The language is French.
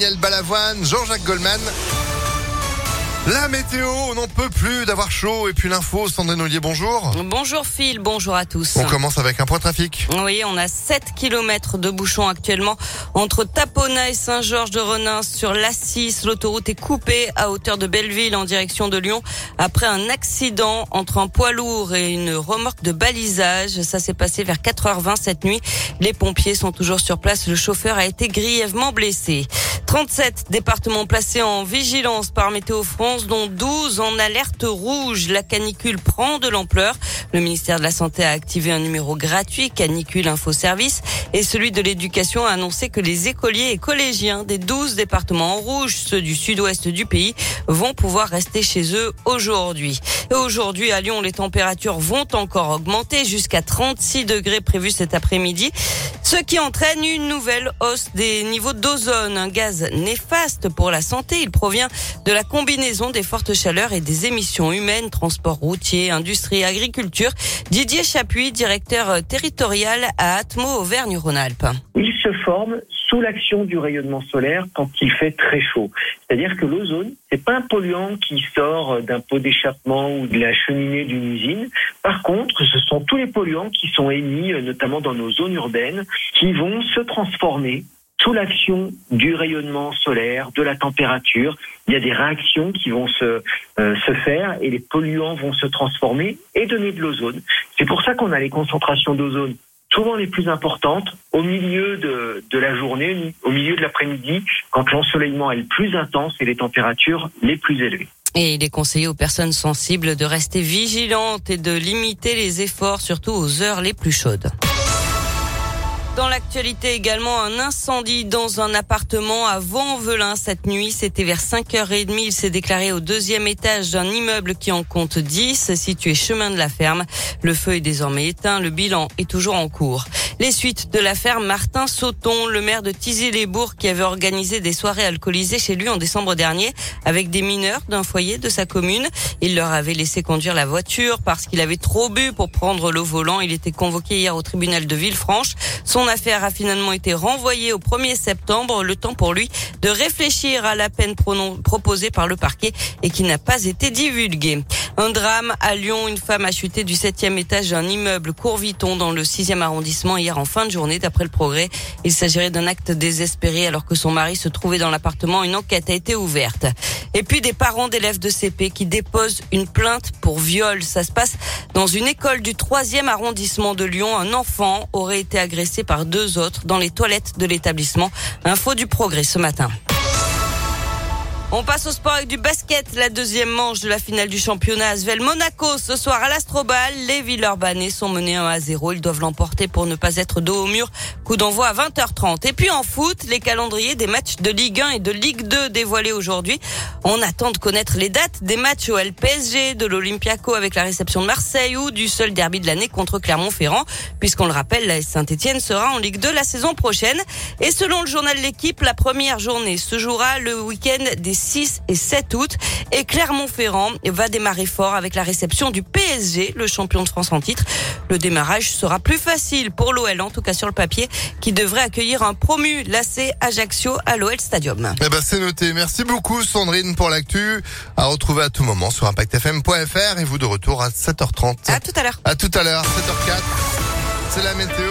Daniel Balavoine, Jean-Jacques Goldman. La météo, on n'en peut plus d'avoir chaud. Et puis l'info, Sandrine Ollier, bonjour. Bonjour Phil, bonjour à tous. On commence avec un point trafic. Oui, on a 7 km de bouchons actuellement entre Tapona et Saint-Georges de Renins sur l'Assis. L'autoroute est coupée à hauteur de Belleville en direction de Lyon après un accident entre un poids lourd et une remorque de balisage. Ça s'est passé vers 4h20 cette nuit. Les pompiers sont toujours sur place. Le chauffeur a été grièvement blessé. 37 départements placés en vigilance par Météo France, dont 12 en alerte rouge. La canicule prend de l'ampleur. Le ministère de la Santé a activé un numéro gratuit, Canicule Info Service, et celui de l'Éducation a annoncé que les écoliers et collégiens des 12 départements en rouge, ceux du sud-ouest du pays, vont pouvoir rester chez eux aujourd'hui. Et aujourd'hui, à Lyon, les températures vont encore augmenter jusqu'à 36 degrés prévus cet après-midi, ce qui entraîne une nouvelle hausse des niveaux d'ozone, un gaz néfaste pour la santé. Il provient de la combinaison des fortes chaleurs et des émissions humaines, transport routier, industrie, agriculture. Didier Chapuis, directeur territorial à Atmo Auvergne-Rhône-Alpes. Il se forme sous l'action du rayonnement solaire quand il fait très chaud. C'est-à-dire que l'ozone, c'est pas un polluant qui sort d'un pot d'échappement ou de la cheminée d'une usine. Par contre, ce sont tous les polluants qui sont émis, notamment dans nos zones urbaines, qui vont se transformer sous l'action du rayonnement solaire, de la température, il y a des réactions qui vont se, euh, se faire et les polluants vont se transformer et donner de l'ozone. C'est pour ça qu'on a les concentrations d'ozone souvent les plus importantes au milieu de, de la journée, au milieu de l'après-midi, quand l'ensoleillement est le plus intense et les températures les plus élevées. Et il est conseillé aux personnes sensibles de rester vigilantes et de limiter les efforts, surtout aux heures les plus chaudes. Dans l'actualité également, un incendie dans un appartement à Vaux-en-Velin cette nuit. C'était vers 5h30. Il s'est déclaré au deuxième étage d'un immeuble qui en compte 10, situé chemin de la ferme. Le feu est désormais éteint. Le bilan est toujours en cours. Les suites de l'affaire Martin Sauton, le maire de Tizy-les-Bourgs qui avait organisé des soirées alcoolisées chez lui en décembre dernier avec des mineurs d'un foyer de sa commune. Il leur avait laissé conduire la voiture parce qu'il avait trop bu pour prendre le volant. Il était convoqué hier au tribunal de Villefranche. Son affaire a finalement été renvoyée au 1er septembre, le temps pour lui de réfléchir à la peine proposée par le parquet et qui n'a pas été divulguée. Un drame à Lyon, une femme a chuté du septième étage d'un immeuble Courviton dans le sixième arrondissement hier en fin de journée d'après le progrès. Il s'agirait d'un acte désespéré alors que son mari se trouvait dans l'appartement. Une enquête a été ouverte. Et puis des parents d'élèves de CP qui déposent une plainte pour viol. Ça se passe dans une école du troisième arrondissement de Lyon. Un enfant aurait été agressé par deux autres dans les toilettes de l'établissement. Info du progrès ce matin. On passe au sport avec du basket, la deuxième manche de la finale du championnat Asvel Monaco. Ce soir à l'Astrobal, les Villeurbanais sont menés 1 à 0. Ils doivent l'emporter pour ne pas être dos au mur. Coup d'envoi à 20h30. Et puis en foot, les calendriers des matchs de Ligue 1 et de Ligue 2 dévoilés aujourd'hui. On attend de connaître les dates des matchs au LPSG, de l'Olympiaco avec la réception de Marseille ou du seul derby de l'année contre Clermont-Ferrand. Puisqu'on le rappelle, la Saint-Etienne sera en Ligue 2 la saison prochaine. Et selon le journal L'équipe, la première journée se jouera le week-end des 6 et 7 août. Et Clermont-Ferrand va démarrer fort avec la réception du PSG, le champion de France en titre. Le démarrage sera plus facile pour l'OL, en tout cas sur le papier, qui devrait accueillir un promu l'AC Ajaccio à l'OL Stadium. Eh ben c'est noté. Merci beaucoup Sandrine pour l'actu. À retrouver à tout moment sur impactfm.fr et vous de retour à 7h30. À tout à l'heure. À tout à l'heure, 7h04. C'est la météo.